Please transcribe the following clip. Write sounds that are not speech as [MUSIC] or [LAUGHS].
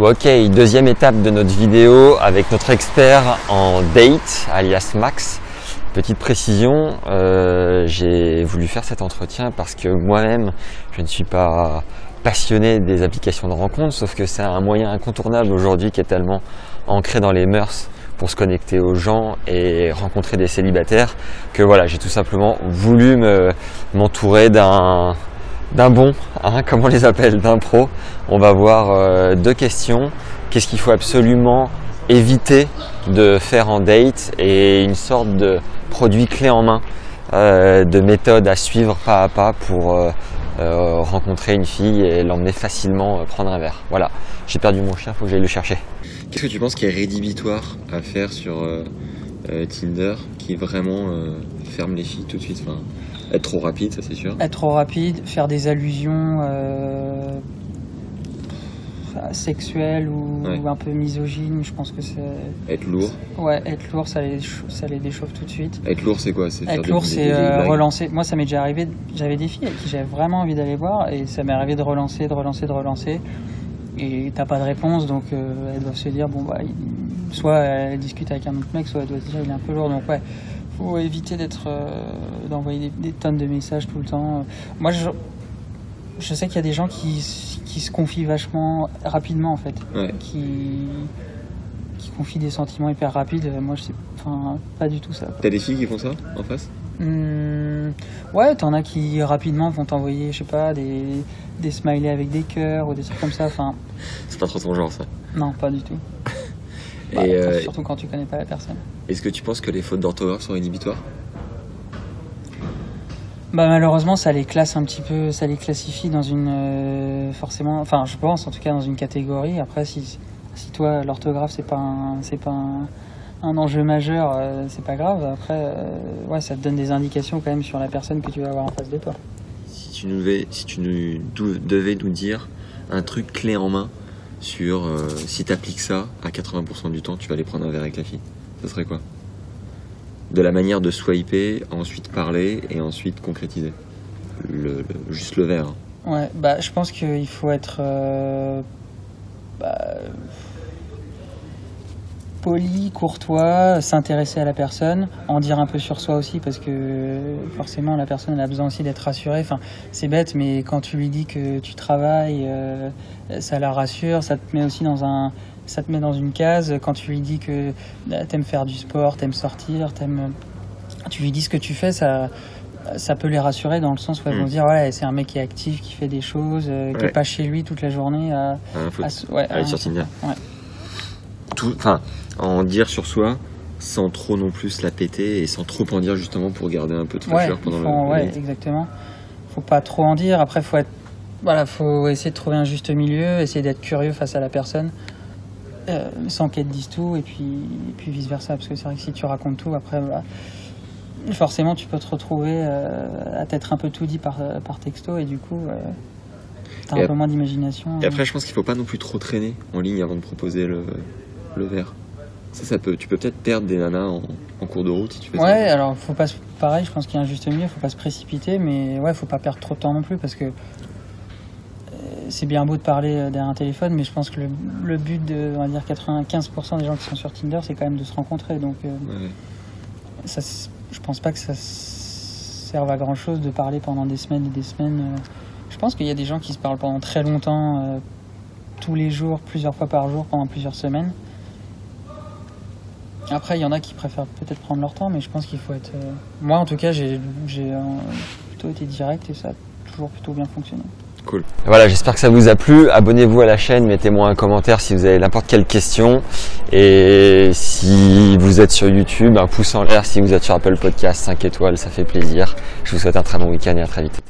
Ok, deuxième étape de notre vidéo avec notre expert en date, alias Max. Petite précision, euh, j'ai voulu faire cet entretien parce que moi-même, je ne suis pas passionné des applications de rencontres, sauf que c'est un moyen incontournable aujourd'hui qui est tellement ancré dans les mœurs pour se connecter aux gens et rencontrer des célibataires que voilà, j'ai tout simplement voulu m'entourer d'un d'un bon, hein, [LAUGHS] comme on les appelle, d'un pro. On va voir euh, deux questions. Qu'est-ce qu'il faut absolument éviter de faire en date et une sorte de produit clé en main, euh, de méthode à suivre pas à pas pour euh, rencontrer une fille et l'emmener facilement prendre un verre. Voilà, j'ai perdu mon chien, faut que j'aille le chercher. Qu'est-ce que tu penses qui est rédhibitoire à faire sur Tinder qui vraiment ferme les filles tout de suite être trop rapide, ça c'est sûr. Être trop rapide, faire des allusions euh, sexuelles ou, un peu misogynes, je pense que c'est. Être lourd Ouais, être lourd, ça les, ça les déchauffe tout de suite. Être lourd, c'est quoi? Être lourd, c'est euh, relancer. Moi, ça m'est déjà arrivé, j'avais des filles avec qui j'avais vraiment envie d'aller voir et ça m'est arrivé de relancer, de relancer, de relancer. Et t'as pas de réponse, donc euh, elles doivent se dire, bon, bah, soit elle discute avec un autre mec, soit elle doit se dire, il est un peu lourd, donc ouais faut éviter d'être euh, d'envoyer des, tonnes de messages tout le temps. Moi, je, je sais qu'il y a des gens qui, qui, se confient vachement rapidement en fait, qui qui confient des sentiments hyper rapides. Moi, je sais, enfin, pas du tout ça. T'as des filles qui font ça en face? Mmh, Ouais, t'en as qui rapidement vont t'envoyer, je sais pas, des, des smileys avec des cœurs ou des trucs comme ça. Enfin, c'est pas trop ton genre ça. Non, pas du tout. [LAUGHS] Bah, euh, surtout quand tu connais pas la personne. Est-ce que tu penses que les fautes d'orthographe sont inhibitoires? Bah malheureusement ça les classe un petit peu, ça les classifie dans une euh, forcément, enfin je pense en tout cas dans une catégorie. Après si, si toi l'orthographe c'est pas c'est pas un, enjeu majeur, euh, c'est pas grave. Après ouais ça te donne des indications quand même sur la personne que tu vas avoir en face de toi. Si tu nous devais, si tu nous devais nous dire un truc clé en main sur euh, si tu appliques ça à 80% du temps, tu vas aller prendre un verre avec la fille. Ça serait quoi? De la manière de swiper, ensuite parler et ensuite concrétiser. Juste le verre. Hein. Ouais, bah je pense qu'il faut être euh, bah, poli, courtois, s'intéresser à la personne, en dire un peu sur soi aussi parce que forcément la personne a besoin aussi d'être rassurée. Enfin, c'est bête, mais quand tu lui dis que tu travailles, euh, ça la rassure, ça te met aussi dans un, ça te met dans une case. Quand tu lui dis que bah, t'aimes faire du sport, t'aimes sortir, t'aimes, tu lui dis ce que tu fais, ça ça peut les rassurer dans le sens où elles vont mm. dire voilà c'est un mec qui est actif qui fait des choses euh, qui est pas chez lui toute la journée à, à, ouais, sur Tinder tout enfin en dire sur soi sans trop non plus la péter et sans trop en dire justement pour garder un peu de fraîcheur pendant le Ouais, exactement. Faut pas trop en dire. Après, faut être, voilà, faut essayer de trouver un juste milieu, essayer d'être curieux face à la personne, euh, sans qu'elle dise tout et puis, puis vice versa. Parce que c'est vrai que si tu racontes tout, après, forcément, tu peux te retrouver euh, à t'être un peu tout dit par, par texto et du coup. Euh, T'as un peu moins d'imagination. Et après, je pense qu'il faut pas non plus trop traîner en ligne avant de proposer le, le verre. Ça, ça peut, tu peux peut-être perdre des nanas en, cours de route si tu fais ouais, alors faut pas, pareil, je pense qu'il y a un juste milieu, faut pas se précipiter, mais ouais, faut pas perdre trop de temps non plus parce que euh, c'est bien beau de parler euh, derrière un téléphone, mais je pense que le, but de, on va dire 95% des gens qui sont sur Tinder, c'est quand même de se rencontrer. Donc, euh, ça, je pense pas que ça serve à grand chose de parler pendant des semaines et des semaines. Je pense qu'il y a des gens qui se parlent pendant très longtemps, tous les jours, plusieurs fois par jour, pendant plusieurs semaines. Après, il y en a qui préfèrent peut-être prendre leur temps, mais je pense qu'il faut être. Euh, moi, en tout cas, j'ai euh, plutôt été direct et ça a toujours plutôt bien fonctionné. Cool. Voilà, j'espère que ça vous a plu. Abonnez-vous à la chaîne, mettez-moi un commentaire si vous avez n'importe quelle question. Et si vous êtes sur YouTube, un pouce en l'air. Si vous êtes sur Apple Podcast, 5 étoiles, ça fait plaisir. Je vous souhaite un très bon week-end et à très vite.